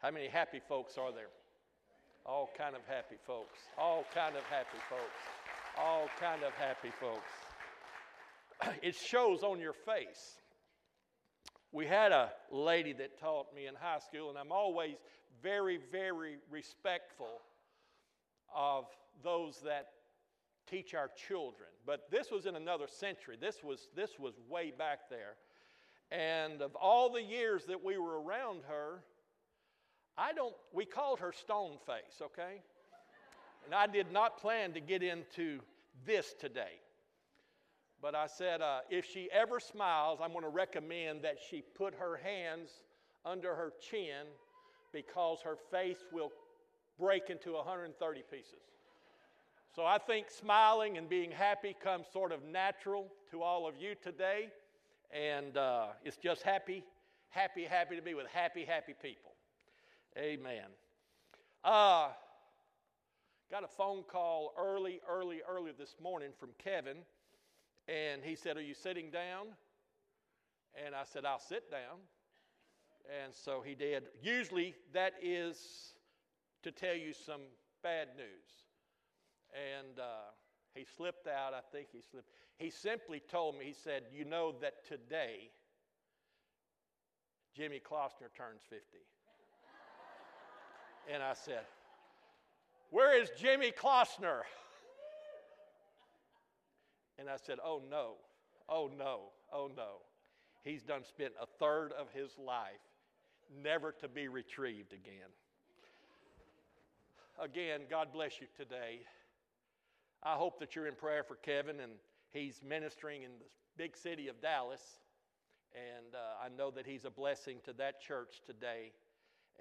How many happy folks are there? All kind of happy folks. All kind of happy folks. All kind of happy folks. It shows on your face. We had a lady that taught me in high school, and I'm always very, very respectful of those that teach our children. But this was in another century. This was, this was way back there. And of all the years that we were around her, I don't, we called her Stone Face, okay? And I did not plan to get into this today. But I said, uh, if she ever smiles, I'm going to recommend that she put her hands under her chin because her face will break into 130 pieces. So I think smiling and being happy comes sort of natural to all of you today. And uh, it's just happy, happy, happy to be with happy, happy people. Amen. Uh, got a phone call early, early, early this morning from Kevin. And he said, Are you sitting down? And I said, I'll sit down. And so he did. Usually that is to tell you some bad news. And uh, he slipped out. I think he slipped. He simply told me, he said, You know that today Jimmy Klossner turns 50. And I said, Where is Jimmy Klossner? And I said, Oh no, oh no, oh no. He's done spent a third of his life never to be retrieved again. Again, God bless you today. I hope that you're in prayer for Kevin and he's ministering in the big city of Dallas. And uh, I know that he's a blessing to that church today.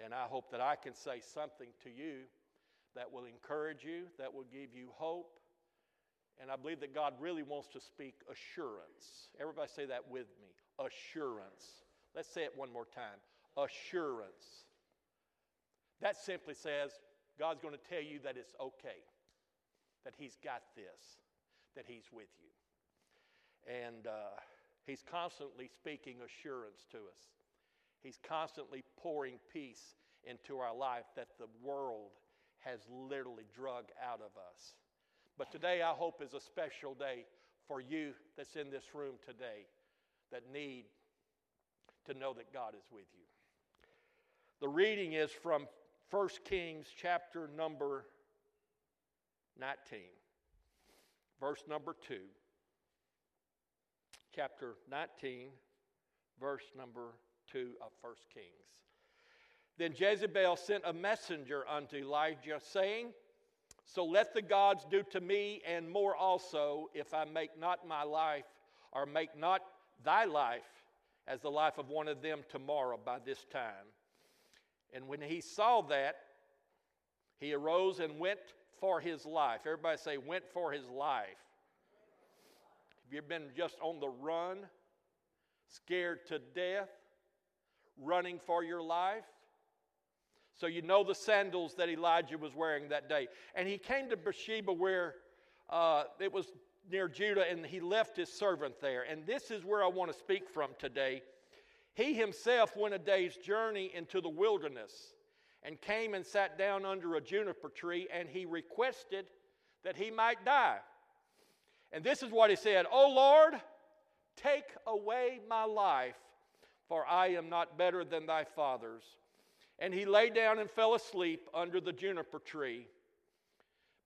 And I hope that I can say something to you that will encourage you, that will give you hope. And I believe that God really wants to speak assurance. Everybody say that with me assurance. Let's say it one more time assurance. That simply says God's going to tell you that it's okay that He's got this, that He's with you. And uh, He's constantly speaking assurance to us. He's constantly pouring peace into our life that the world has literally drug out of us. But today, I hope, is a special day for you that's in this room today that need to know that God is with you. The reading is from 1 Kings chapter number 19, verse number 2. Chapter 19, verse number 2 of 1 Kings. Then Jezebel sent a messenger unto Elijah, saying, So let the gods do to me and more also, if I make not my life, or make not thy life as the life of one of them tomorrow by this time. And when he saw that, he arose and went for his life. Everybody say, went for his life. Have you been just on the run, scared to death, running for your life? So you know the sandals that Elijah was wearing that day. And he came to Beersheba where uh, it was near Judah, and he left his servant there. And this is where I want to speak from today. He himself went a day's journey into the wilderness and came and sat down under a juniper tree, and he requested that he might die. And this is what he said O Lord, take away my life, for I am not better than thy fathers. And he lay down and fell asleep under the juniper tree.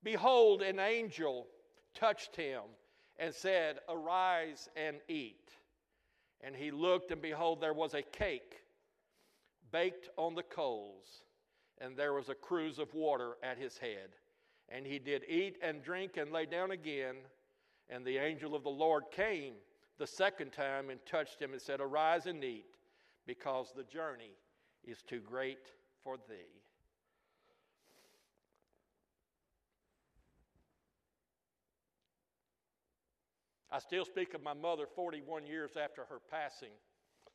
Behold, an angel touched him and said, Arise and eat. And he looked, and behold, there was a cake baked on the coals, and there was a cruse of water at his head. And he did eat and drink and lay down again. And the angel of the Lord came the second time and touched him and said, Arise and eat, because the journey is too great for thee. I still speak of my mother 41 years after her passing,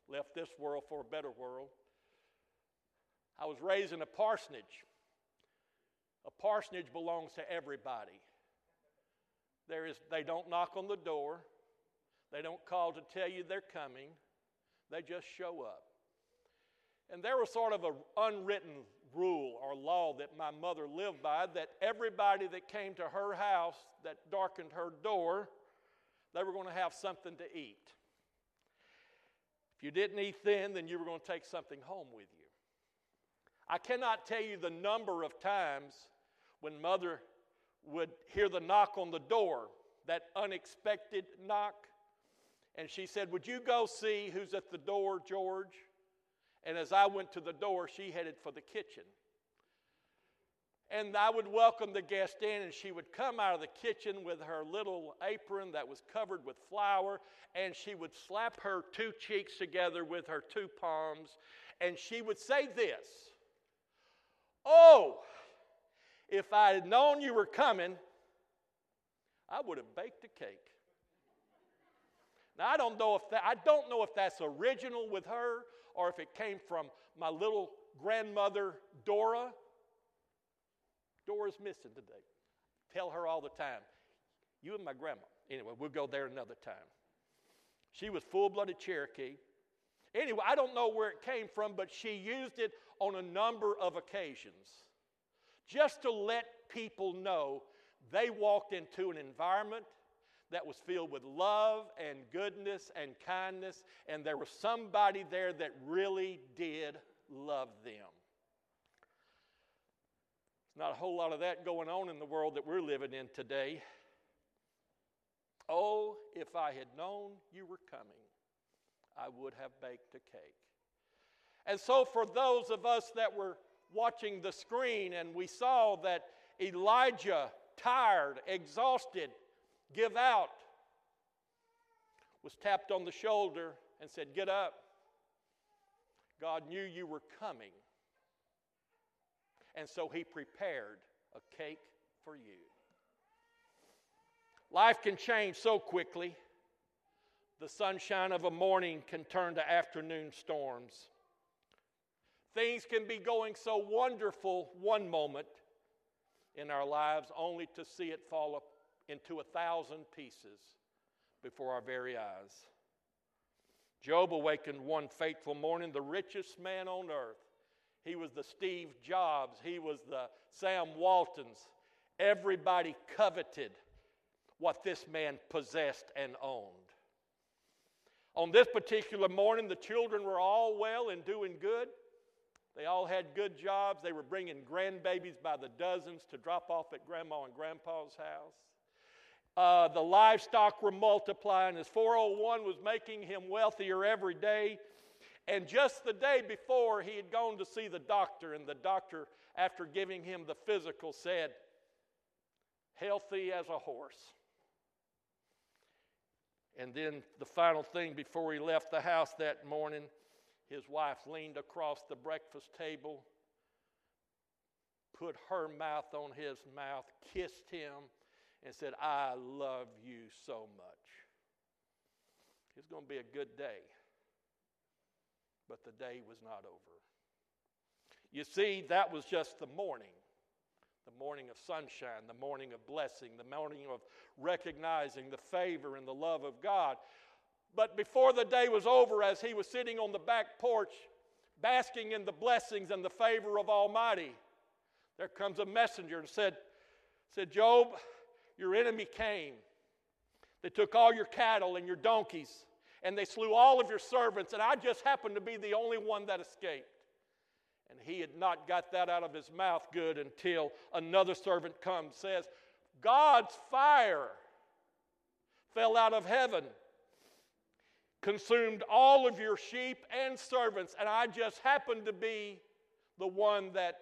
left this world for a better world. I was raised in a parsonage. A parsonage belongs to everybody. There is, they don't knock on the door. They don't call to tell you they're coming. They just show up. And there was sort of an unwritten rule or law that my mother lived by that everybody that came to her house that darkened her door, they were going to have something to eat. If you didn't eat then, then you were going to take something home with you. I cannot tell you the number of times when mother would hear the knock on the door, that unexpected knock, and she said, Would you go see who's at the door, George? And as I went to the door, she headed for the kitchen. And I would welcome the guest in, and she would come out of the kitchen with her little apron that was covered with flour, and she would slap her two cheeks together with her two palms, and she would say this Oh, if I had known you were coming, I would have baked a cake. Now I don't know if that I don't know if that's original with her or if it came from my little grandmother Dora. Dora's missing today. Tell her all the time. You and my grandma. Anyway, we'll go there another time. She was full-blooded Cherokee. Anyway, I don't know where it came from, but she used it on a number of occasions just to let people know they walked into an environment that was filled with love and goodness and kindness, and there was somebody there that really did love them. There's not a whole lot of that going on in the world that we're living in today. Oh, if I had known you were coming, I would have baked a cake. And so, for those of us that were watching the screen and we saw that Elijah, tired, exhausted, give out, was tapped on the shoulder and said, Get up. God knew you were coming. And so he prepared a cake for you. Life can change so quickly. The sunshine of a morning can turn to afternoon storms. Things can be going so wonderful one moment in our lives only to see it fall into a thousand pieces before our very eyes. Job awakened one fateful morning, the richest man on earth. He was the Steve Jobs, he was the Sam Waltons. Everybody coveted what this man possessed and owned. On this particular morning, the children were all well and doing good. They all had good jobs. They were bringing grandbabies by the dozens to drop off at grandma and grandpa's house. Uh, the livestock were multiplying. His 401 was making him wealthier every day. And just the day before, he had gone to see the doctor, and the doctor, after giving him the physical, said, Healthy as a horse. And then the final thing before he left the house that morning, his wife leaned across the breakfast table, put her mouth on his mouth, kissed him, and said, I love you so much. It's going to be a good day. But the day was not over. You see, that was just the morning the morning of sunshine, the morning of blessing, the morning of recognizing the favor and the love of God. But before the day was over, as he was sitting on the back porch, basking in the blessings and the favor of Almighty, there comes a messenger and said, said Job, your enemy came. They took all your cattle and your donkeys, and they slew all of your servants, and I just happened to be the only one that escaped. And he had not got that out of his mouth good until another servant comes, says, God's fire fell out of heaven consumed all of your sheep and servants, and I just happened to be the one that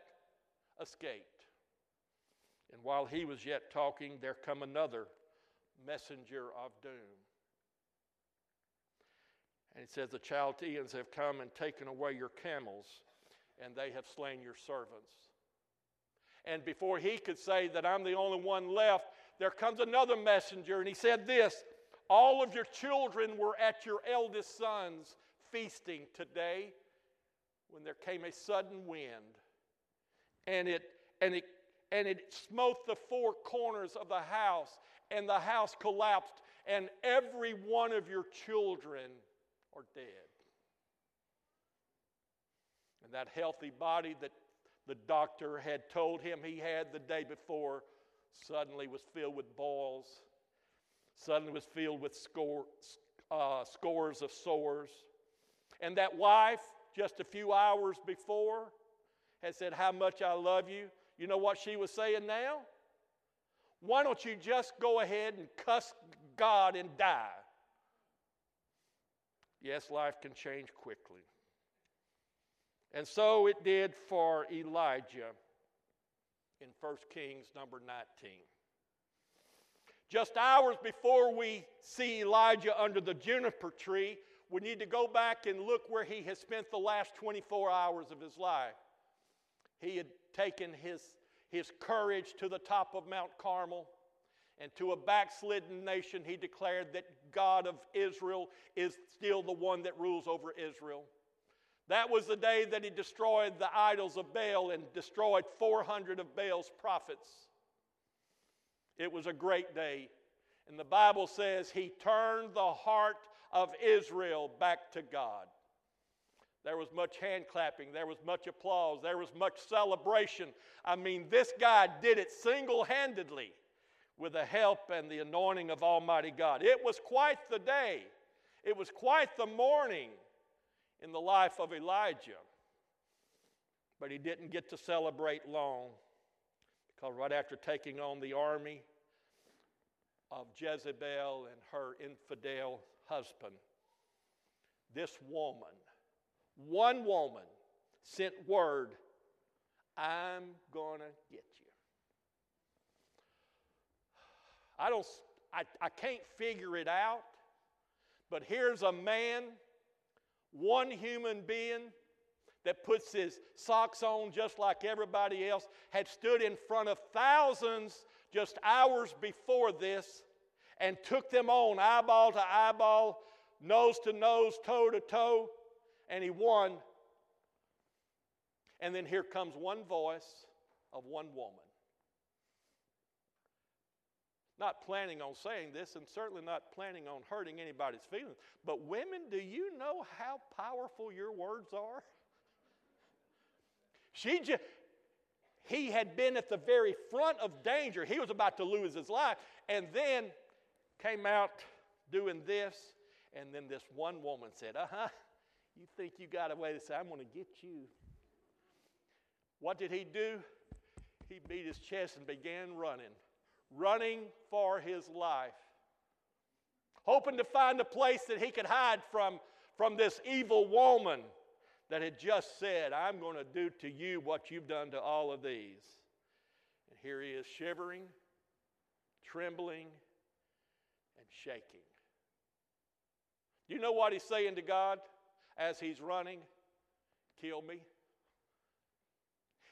escaped. And while he was yet talking, there come another messenger of doom. And he says, The Chaldeans have come and taken away your camels, and they have slain your servants. And before he could say that I'm the only one left, there comes another messenger, and he said this all of your children were at your eldest son's feasting today when there came a sudden wind and it and it and it smote the four corners of the house and the house collapsed and every one of your children are dead And that healthy body that the doctor had told him he had the day before suddenly was filled with boils, suddenly was filled with score, uh, scores of sores. And that wife, just a few hours before, had said, How much I love you. You know what she was saying now? Why don't you just go ahead and cuss God and die? Yes, life can change quickly. And so it did for Elijah in 1 Kings number 19. Just hours before we see Elijah under the juniper tree, we need to go back and look where he has spent the last 24 hours of his life. He had taken his, his courage to the top of Mount Carmel, and to a backslidden nation, he declared that God of Israel is still the one that rules over Israel. That was the day that he destroyed the idols of Baal and destroyed 400 of Baal's prophets. It was a great day. And the Bible says he turned the heart of Israel back to God. There was much hand clapping, there was much applause, there was much celebration. I mean, this guy did it single handedly with the help and the anointing of Almighty God. It was quite the day, it was quite the morning in the life of Elijah. But he didn't get to celebrate long because right after taking on the army of Jezebel and her infidel husband, this woman, one woman, sent word I'm going to get you. I don't I, I can't figure it out, but here's a man one human being that puts his socks on just like everybody else had stood in front of thousands just hours before this and took them on eyeball to eyeball, nose to nose, toe to toe, and he won. And then here comes one voice of one woman. Not planning on saying this and certainly not planning on hurting anybody's feelings. But, women, do you know how powerful your words are? She just, he had been at the very front of danger. He was about to lose his life. And then came out doing this. And then this one woman said, Uh huh, you think you got a way to say, I'm going to get you. What did he do? He beat his chest and began running running for his life, hoping to find a place that he could hide from, from this evil woman that had just said, I'm going to do to you what you've done to all of these. And here he is shivering, trembling, and shaking. You know what he's saying to God as he's running? Kill me.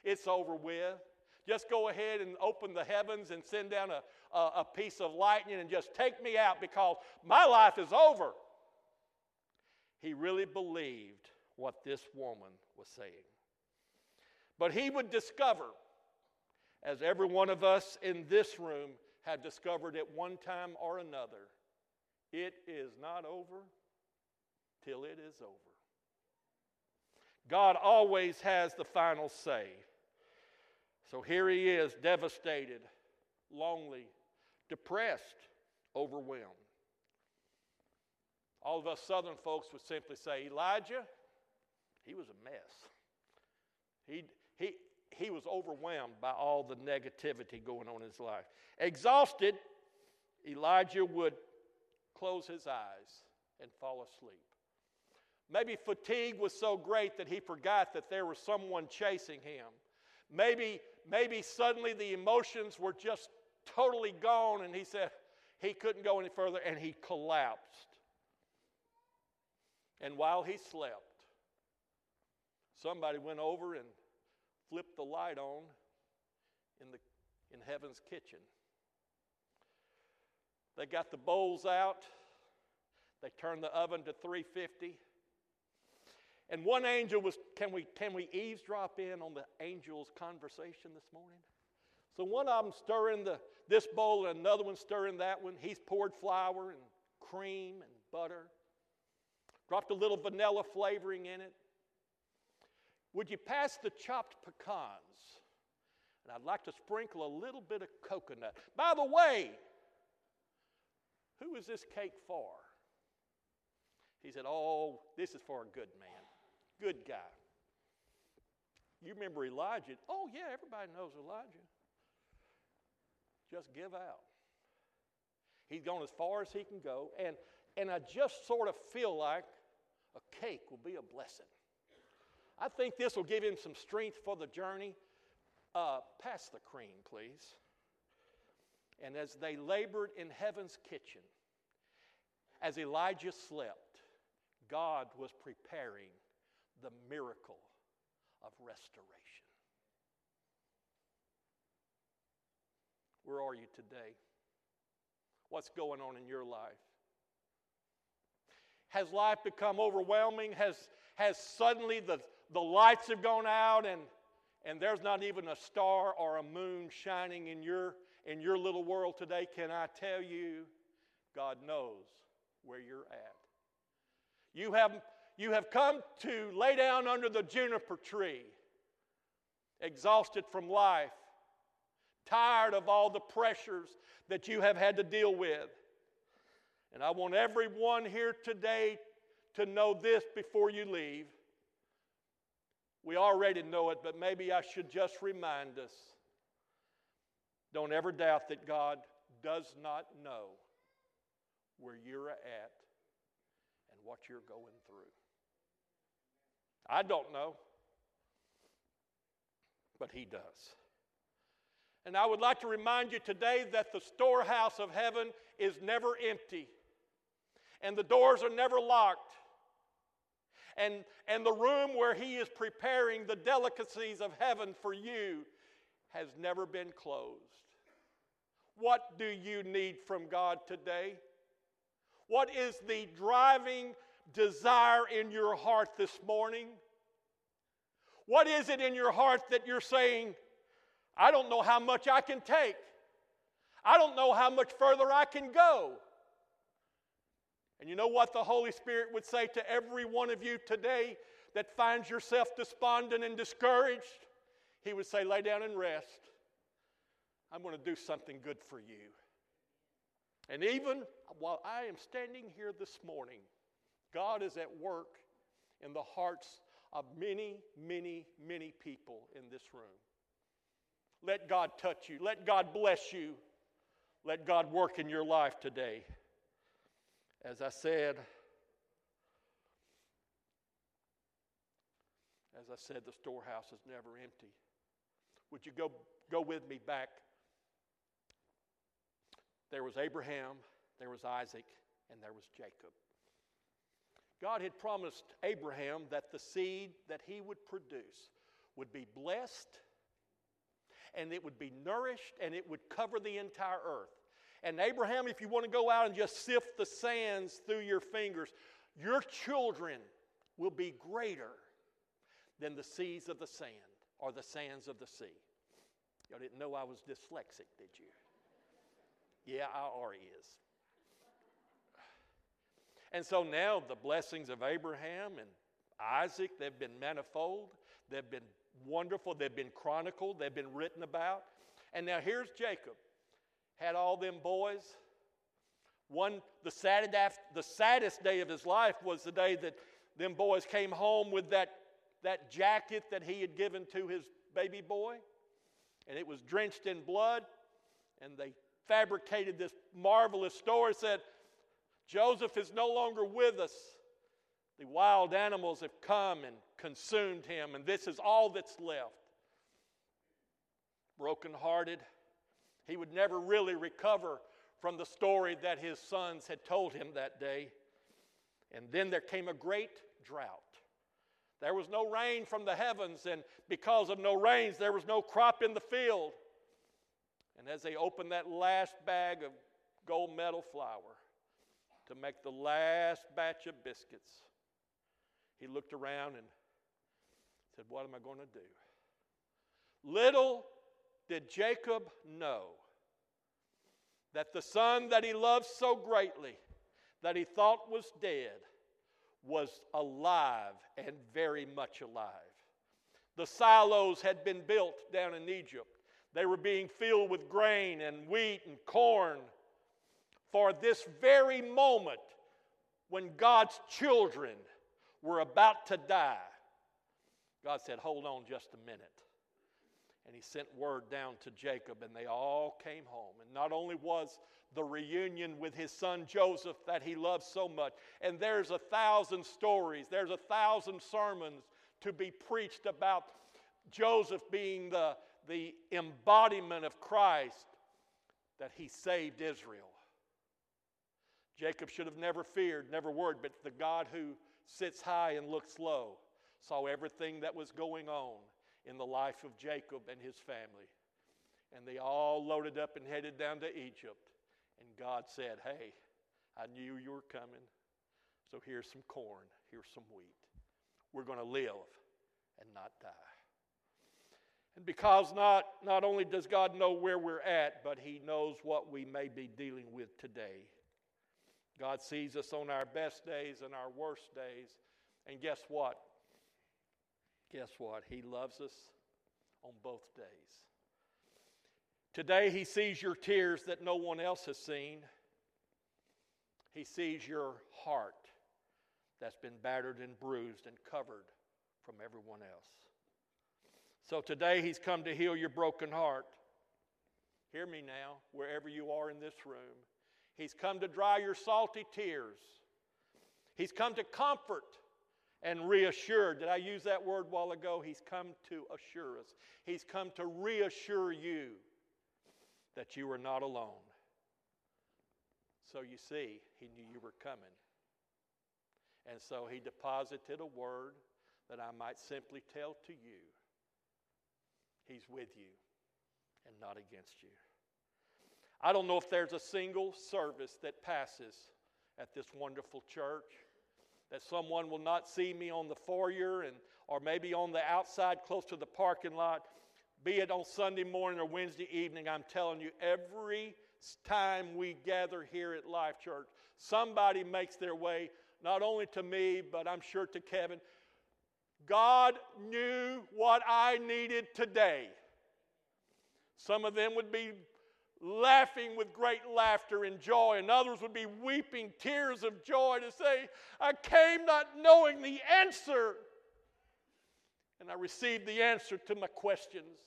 It's over with. Just go ahead and open the heavens and send down a, a, a piece of lightning and just take me out because my life is over. He really believed what this woman was saying. But he would discover, as every one of us in this room have discovered at one time or another, it is not over till it is over. God always has the final say. So here he is, devastated, lonely, depressed, overwhelmed. All of us southern folks would simply say, Elijah, he was a mess. He, he, he was overwhelmed by all the negativity going on in his life. Exhausted, Elijah would close his eyes and fall asleep. Maybe fatigue was so great that he forgot that there was someone chasing him. Maybe maybe suddenly the emotions were just totally gone and he said he couldn't go any further and he collapsed. And while he slept, somebody went over and flipped the light on in, the, in heaven's kitchen. They got the bowls out. They turned the oven to 350. And one angel was, can we, can we eavesdrop in on the angel's conversation this morning? So one of them stirring the, this bowl and another one stirring that one. He's poured flour and cream and butter, dropped a little vanilla flavoring in it. Would you pass the chopped pecans? And I'd like to sprinkle a little bit of coconut. By the way, who is this cake for? He said, Oh, this is for a good man, good guy. You remember Elijah? Oh, yeah, everybody knows Elijah. Just give out. He's gone as far as he can go, and, and I just sort of feel like a cake will be a blessing. I think this will give him some strength for the journey. Uh, pass the cream, please. And as they labored in heaven's kitchen, as Elijah slept, God was preparing the miracle of restoration. Where are you today? What's going on in your life? Has life become overwhelming? Has, has suddenly the, the lights have gone out and, and there's not even a star or a moon shining in your, in your little world today? Can I tell you, God knows where you're at. You have, you have come to lay down under the juniper tree, exhausted from life, tired of all the pressures that you have had to deal with. And I want everyone here today to know this before you leave. We already know it, but maybe I should just remind us. Don't ever doubt that God does not know where you're at and what you're going through. I don't know, but He does. And I would like to remind you today that the storehouse of heaven is never empty and the doors are never locked. And, and the room where He is preparing the delicacies of heaven for you has never been closed. What do you need from God today? What is the driving desire in your heart this morning? What is it in your heart that you're saying, I don't know how much I can take? I don't know how much further I can go. And you know what the Holy Spirit would say to every one of you today that finds yourself despondent and discouraged? He would say, Lay down and rest. I'm going to do something good for you. And even while I am standing here this morning, God is at work in the hearts of many, many, many people in this room. Let God touch you. Let God bless you. Let God work in your life today. As I said, as I said, the storehouse is never empty. Would you go, go with me back? There was Abraham, there was Isaac, and there was Jacob. God had promised Abraham that the seed that he would produce would be blessed and it would be nourished and it would cover the entire earth. And Abraham, if you want to go out and just sift the sands through your fingers, your children will be greater than the seas of the sand or the sands of the sea. Y'all didn't know I was dyslexic, did you? Yeah, I already is. And so now the blessings of Abraham and Isaac, they've been manifold, they've been wonderful, they've been chronicled, they've been written about. And now here's Jacob had all them boys. One, the saddest, the saddest day of his life was the day that them boys came home with that, that jacket that he had given to his baby boy, and it was drenched in blood, and they fabricated this marvelous story said, Joseph is no longer with us. The wild animals have come and consumed him, and this is all that's left. Brokenhearted, he would never really recover from the story that his sons had told him that day. And then there came a great drought. There was no rain from the heavens, and because of no rains, there was no crop in the field. And as they opened that last bag of gold medal flour to make the last batch of biscuits, he looked around and said, What am I going to do? Little did Jacob know that the son that he loved so greatly, that he thought was dead, was alive and very much alive. The silos had been built down in Egypt. They were being filled with grain and wheat and corn for this very moment when God's children were about to die. God said, Hold on just a minute. And he sent word down to Jacob, and they all came home. And not only was the reunion with his son Joseph that he loved so much, and there's a thousand stories, there's a thousand sermons to be preached about Joseph being the, the embodiment of Christ, that he saved Israel. Jacob should have never feared, never worried, but the God who sits high and looks low saw everything that was going on in the life of Jacob and his family. And they all loaded up and headed down to Egypt. And God said, Hey, I knew you were coming. So here's some corn, here's some wheat. We're going to live and not die. And because not, not only does God know where we're at, but He knows what we may be dealing with today. God sees us on our best days and our worst days. And guess what? Guess what? He loves us on both days. Today, He sees your tears that no one else has seen. He sees your heart that's been battered and bruised and covered from everyone else. So today, He's come to heal your broken heart. Hear me now, wherever you are in this room. He's come to dry your salty tears. He's come to comfort and reassure. Did I use that word while ago? He's come to assure us. He's come to reassure you that you are not alone. So you see, he knew you were coming. And so he deposited a word that I might simply tell to you He's with you and not against you. I don't know if there's a single service that passes at this wonderful church that someone will not see me on the foyer and or maybe on the outside close to the parking lot. Be it on Sunday morning or Wednesday evening I'm telling you every time we gather here at Life Church somebody makes their way not only to me but I'm sure to Kevin. God knew what I needed today. Some of them would be laughing with great laughter and joy, and others would be weeping tears of joy to say, I came not knowing the answer, and I received the answer to my questions.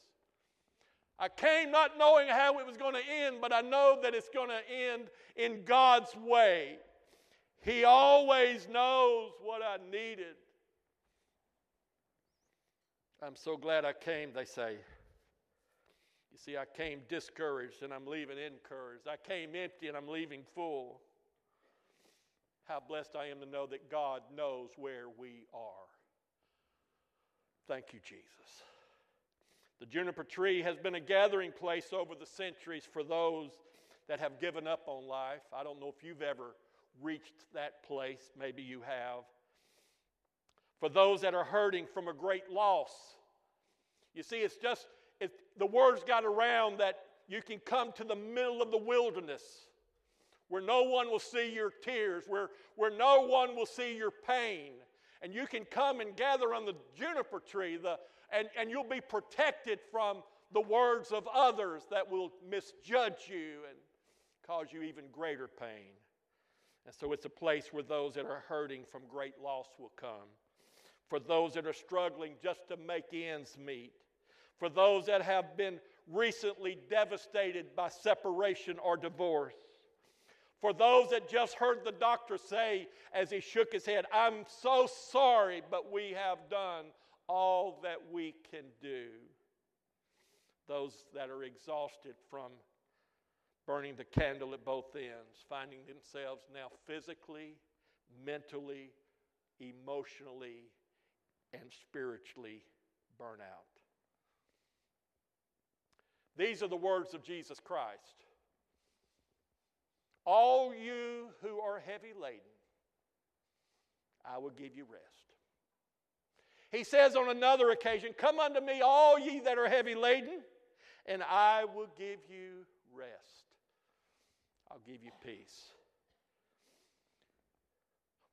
I came not knowing how it was going to end, but I know that it's going to end in God's way. He always knows what I needed. I'm so glad I came, they say. You see, I came discouraged and I'm leaving encouraged. I came empty and I'm leaving full. How blessed I am to know that God knows where we are. Thank you, Jesus. The juniper tree has been a gathering place over the centuries for those that have given up on life. I don't know if you've ever reached that place. Maybe you have. For those that are hurting from a great loss. You see, it's just it, the word's got around that you can come to the middle of the wilderness where no one will see your tears, where, where no one will see your pain. And you can come and gather on the juniper tree, the, and, and you'll be protected from the words of others that will misjudge you and cause you even greater pain. And so it's a place where those that are hurting from great loss will come. For those that are struggling just to make ends meet for those that have been recently devastated by separation or divorce. For those that just heard the doctor say as he shook his head, I'm so sorry, but we have done all that we can do. Those that are exhausted from burning the candle at both ends, finding themselves now physically, mentally, emotionally, and spiritually burn out. These are the words of Jesus Christ. All you who are heavy laden, I will give you rest. He says on another occasion, Come unto me, all ye that are heavy laden, and I will give you rest. I'll give you peace.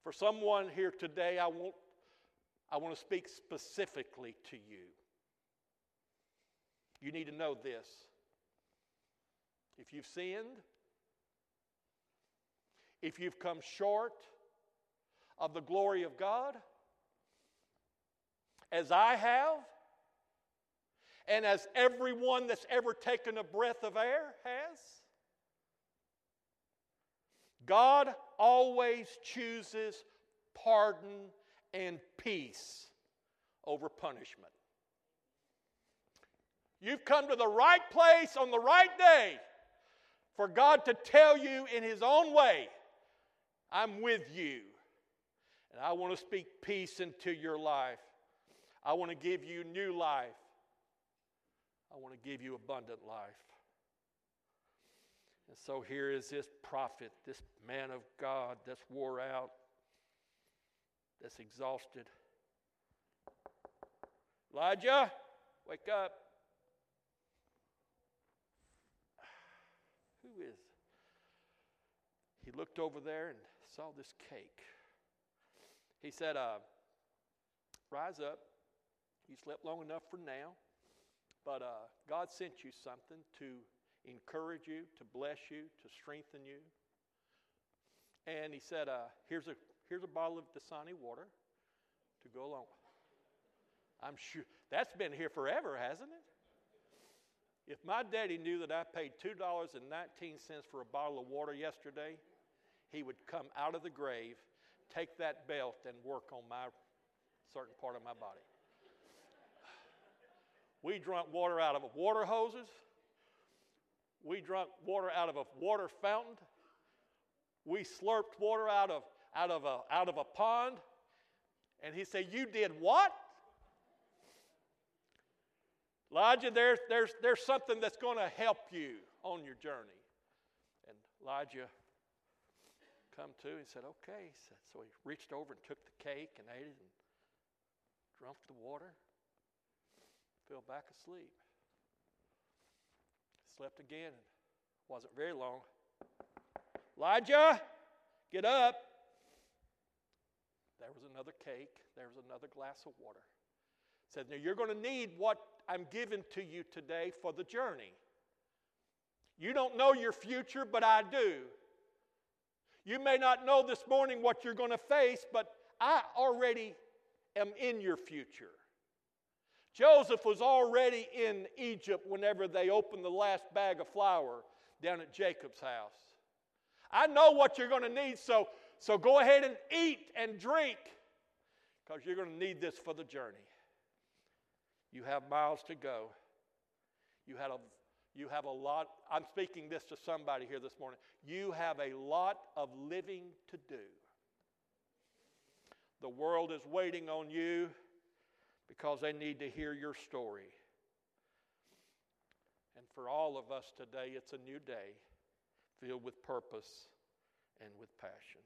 For someone here today, I want, I want to speak specifically to you. You need to know this. If you've sinned, if you've come short of the glory of God, as I have, and as everyone that's ever taken a breath of air has, God always chooses pardon and peace over punishment. You've come to the right place on the right day for God to tell you in His own way, I'm with you. And I want to speak peace into your life. I want to give you new life. I want to give you abundant life. And so here is this prophet, this man of God that's wore out, that's exhausted. Elijah, wake up. Who is? He looked over there and saw this cake. He said, uh, Rise up. You slept long enough for now. But uh, God sent you something to encourage you, to bless you, to strengthen you. And He said, uh, here's, a, here's a bottle of Dasani water to go along. I'm sure that's been here forever, hasn't it? If my daddy knew that I paid $2.19 for a bottle of water yesterday, he would come out of the grave, take that belt, and work on my certain part of my body. We drank water out of water hoses. We drank water out of a water fountain. We slurped water out of, out of, a, out of a pond. And he said, You did what? Elijah, there's, there's, there's something that's going to help you on your journey. And Elijah come to, he said, okay. He said, so he reached over and took the cake and ate it and drank the water, fell back asleep. Slept again. Wasn't very long. Elijah, get up. There was another cake. There was another glass of water. Said, now you're going to need what I'm giving to you today for the journey. You don't know your future, but I do. You may not know this morning what you're going to face, but I already am in your future. Joseph was already in Egypt whenever they opened the last bag of flour down at Jacob's house. I know what you're going to need, so, so go ahead and eat and drink because you're going to need this for the journey. You have miles to go. You, had a, you have a lot. I'm speaking this to somebody here this morning. You have a lot of living to do. The world is waiting on you because they need to hear your story. And for all of us today, it's a new day filled with purpose and with passion.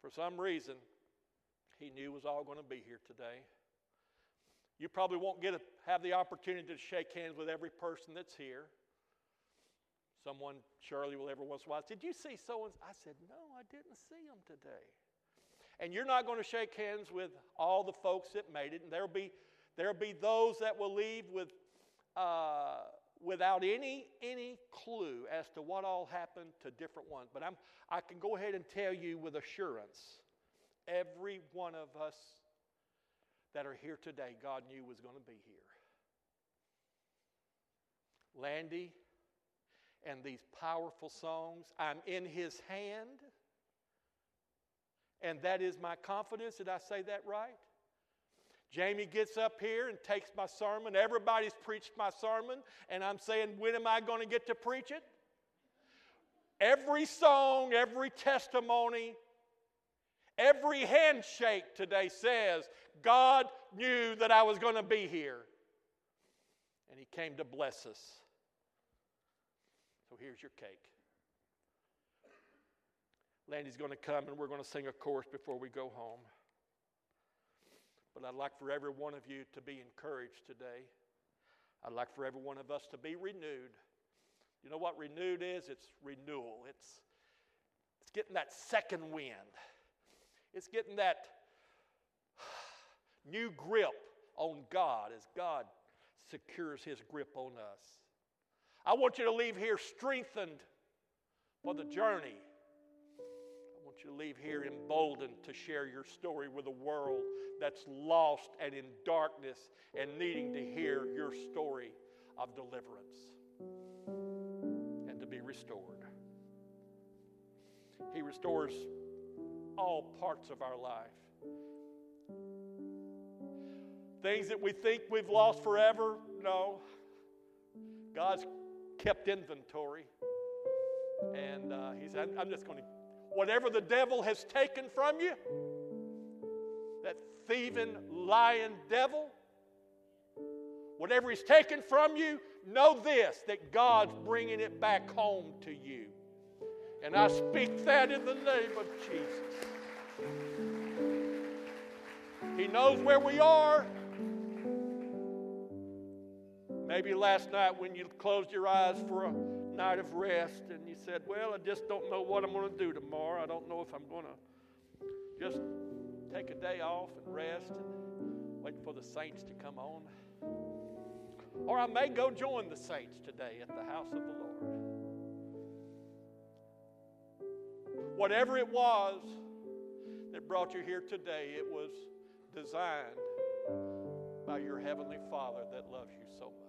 For some reason, he knew was all going to be here today. You probably won't get a, have the opportunity to shake hands with every person that's here. Someone, surely will every once in a while, did you see so and I said, no, I didn't see them today. And you're not going to shake hands with all the folks that made it. And there'll be, there'll be those that will leave with, uh, without any, any clue as to what all happened to different ones. But I'm, I can go ahead and tell you with assurance every one of us that are here today, God knew was going to be here. Landy and these powerful songs, I'm in His hand. And that is my confidence. Did I say that right? Jamie gets up here and takes my sermon. Everybody's preached my sermon, and I'm saying, when am I going to get to preach it? Every song, every testimony, every handshake today says, God knew that I was going to be here. And He came to bless us. So here's your cake. Landy's going to come and we're going to sing a chorus before we go home. But I'd like for every one of you to be encouraged today. I'd like for every one of us to be renewed. You know what renewed is? It's renewal. It's, it's getting that second wind. It's getting that new grip on God as God secures his grip on us. I want you to leave here strengthened for the journey. I want you to leave here emboldened to share your story with a world that's lost and in darkness and needing to hear your story of deliverance and to be restored. He restores all parts of our life. Things that we think we've lost forever, no. God's kept inventory. And uh, he said, I'm just going to, whatever the devil has taken from you, that thieving, lying devil, whatever he's taken from you, know this that God's bringing it back home to you. And I speak that in the name of Jesus. He knows where we are. Maybe last night when you closed your eyes for a night of rest and you said, Well, I just don't know what I'm going to do tomorrow. I don't know if I'm going to just take a day off and rest and wait for the saints to come on. Or I may go join the saints today at the house of the Lord. Whatever it was that brought you here today, it was designed by your Heavenly Father that loves you so much.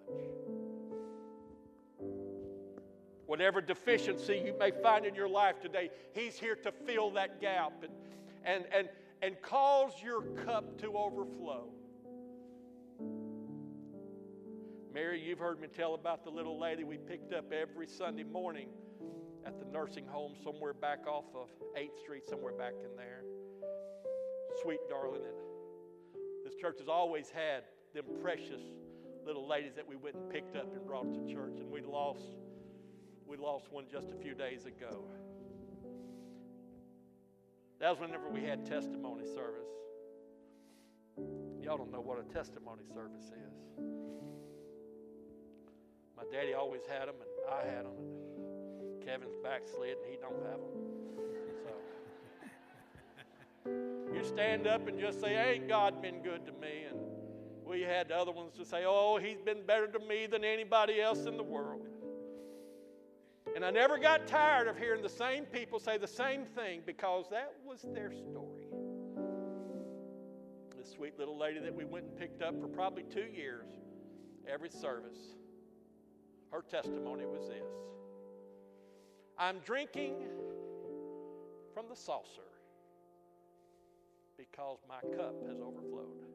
Whatever deficiency you may find in your life today, He's here to fill that gap and, and, and, and cause your cup to overflow. Mary, you've heard me tell about the little lady we picked up every Sunday morning at the nursing home somewhere back off of 8th Street, somewhere back in there. Sweet darling. And this church has always had them precious little ladies that we went and picked up and brought to church, and we lost we lost one just a few days ago. That was whenever we had testimony service. Y'all don't know what a testimony service is. My daddy always had them, and I had them. Kevin's backslid, and he don't have them. So you stand up and just say, "Ain't God been good to me?" And we had the other ones to say, "Oh, He's been better to me than anybody else in the world." And I never got tired of hearing the same people say the same thing because that was their story. This sweet little lady that we went and picked up for probably two years, every service, her testimony was this I'm drinking from the saucer because my cup has overflowed.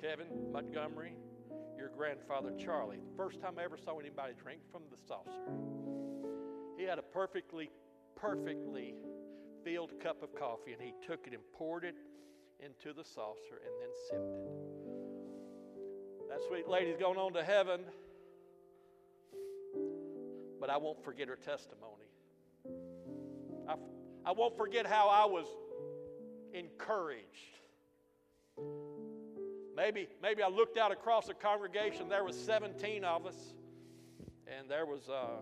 Kevin Montgomery, your grandfather Charlie. First time I ever saw anybody drink from the saucer. He had a perfectly, perfectly filled cup of coffee and he took it and poured it into the saucer and then sipped it. That sweet lady's going on to heaven, but I won't forget her testimony. I, I won't forget how I was encouraged Maybe, maybe I looked out across the congregation, there was 17 of us, and there was uh,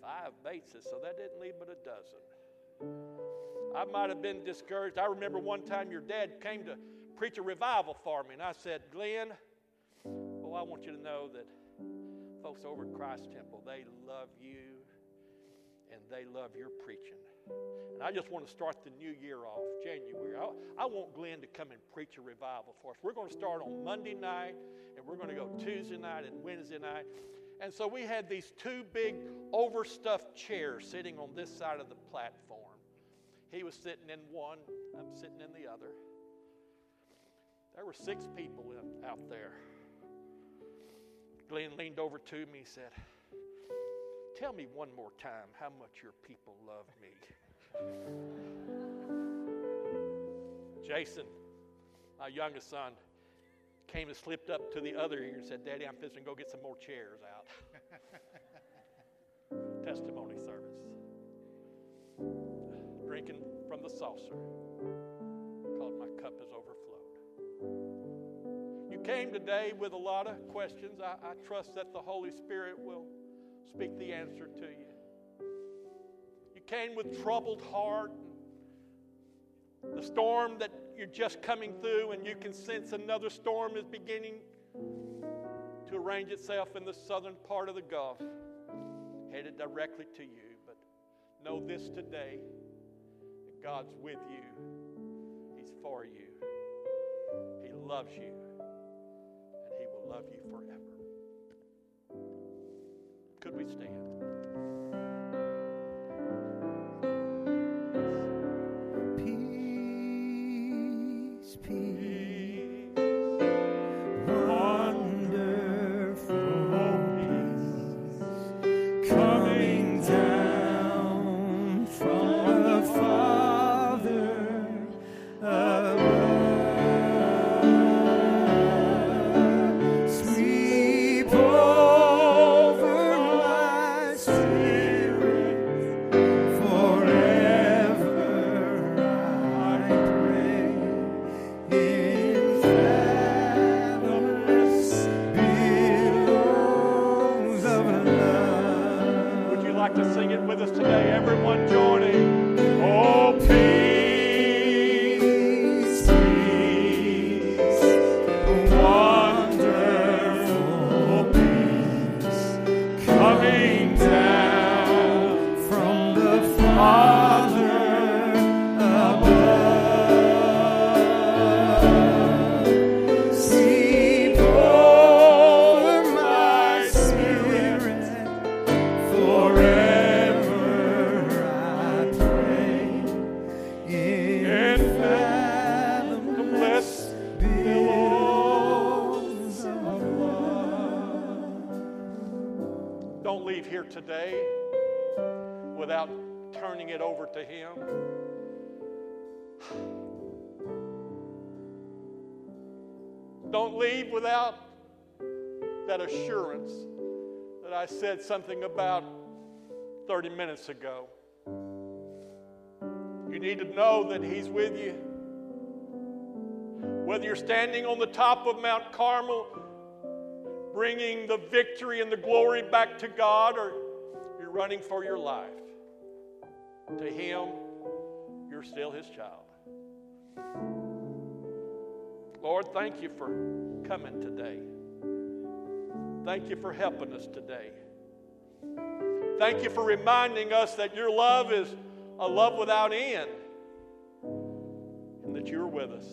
five Bateses, so that didn't leave but a dozen. I might have been discouraged. I remember one time your dad came to preach a revival for me, and I said, Glenn, well, I want you to know that folks over at Christ Temple, they love you and they love your preaching. And I just want to start the new year off, January. I, I, want Glenn to come and preach a revival for us. We're going to start on Monday night, and we're going to go Tuesday night and Wednesday night. And so we had these two big overstuffed chairs sitting on this side of the platform. He was sitting in one, I'm sitting in the other. There were six people out there. Glenn leaned over to me and said, Tell me one more time how much your people love me. Jason, my youngest son, came and slipped up to the other ear and said, Daddy, I'm fixing to go get some more chairs out. Testimony service. Drinking from the saucer because my cup has overflowed. You came today with a lot of questions. I, I trust that the Holy Spirit will speak the answer to you You came with troubled heart, the storm that you're just coming through and you can sense another storm is beginning to arrange itself in the southern part of the Gulf, headed directly to you. But know this today that God's with you, He's for you, He loves you, and He will love you forever. Could we stand? Peace, peace, without turning it over to Him. Don't leave without that assurance that I said something about 30 minutes ago. You need to know that He's with you. Whether you're standing on the top of Mount Carmel, bringing the victory and the glory back to God, or running for your life. To Him, you're still His child. Lord, thank you for coming today. Thank you for helping us today. Thank you for reminding us that your love is a love without end and that you're with us.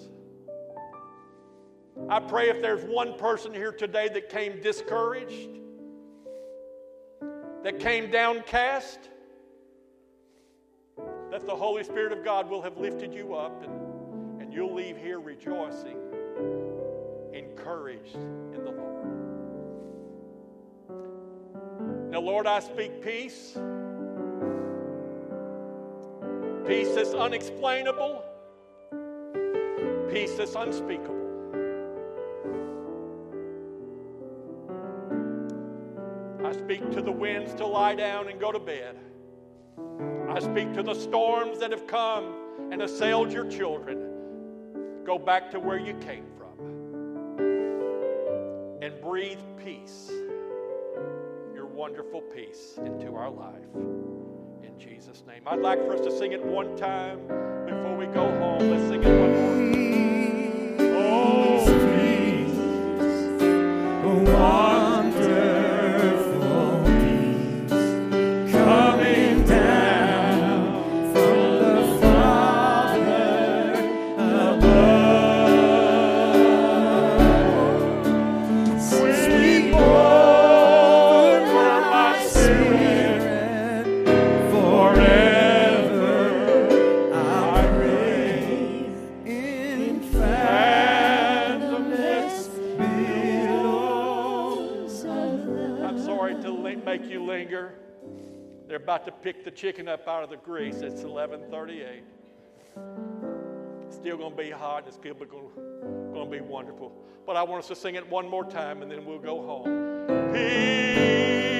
I pray if there's one person here today that came discouraged, that came downcast, that the Holy Spirit of God will have lifted you up and, and you'll leave here rejoicing, encouraged in the Lord. Now, Lord, I speak peace. Peace that's unexplainable, peace that's unspeakable. Speak to the winds to lie down and go to bed. I speak to the storms that have come and assailed your children. Go back to where you came from and breathe peace, your wonderful peace, into our life. In Jesus' name. I'd like for us to sing it one time before we go home. Let's sing it one more. Oh, chicken up out of the grease. It's 11:38. Still going to be hot. And it's still going to be wonderful. But I want us to sing it one more time, and then we'll go home. Peace,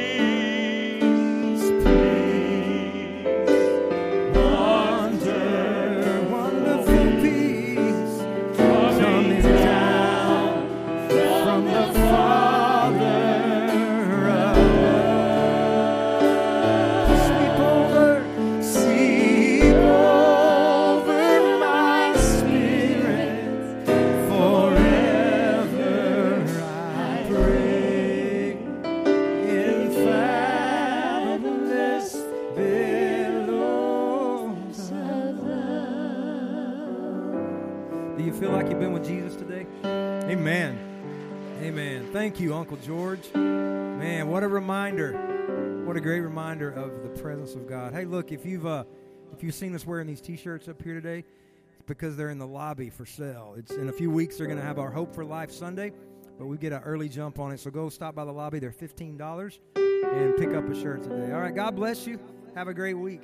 Thank you, Uncle George. Man, what a reminder. What a great reminder of the presence of God. Hey, look, if you've uh, if you've seen us wearing these t-shirts up here today, it's because they're in the lobby for sale. It's in a few weeks they're going to have our Hope for Life Sunday, but we get an early jump on it. So go stop by the lobby. They're $15 and pick up a shirt today. All right, God bless you. Have a great week.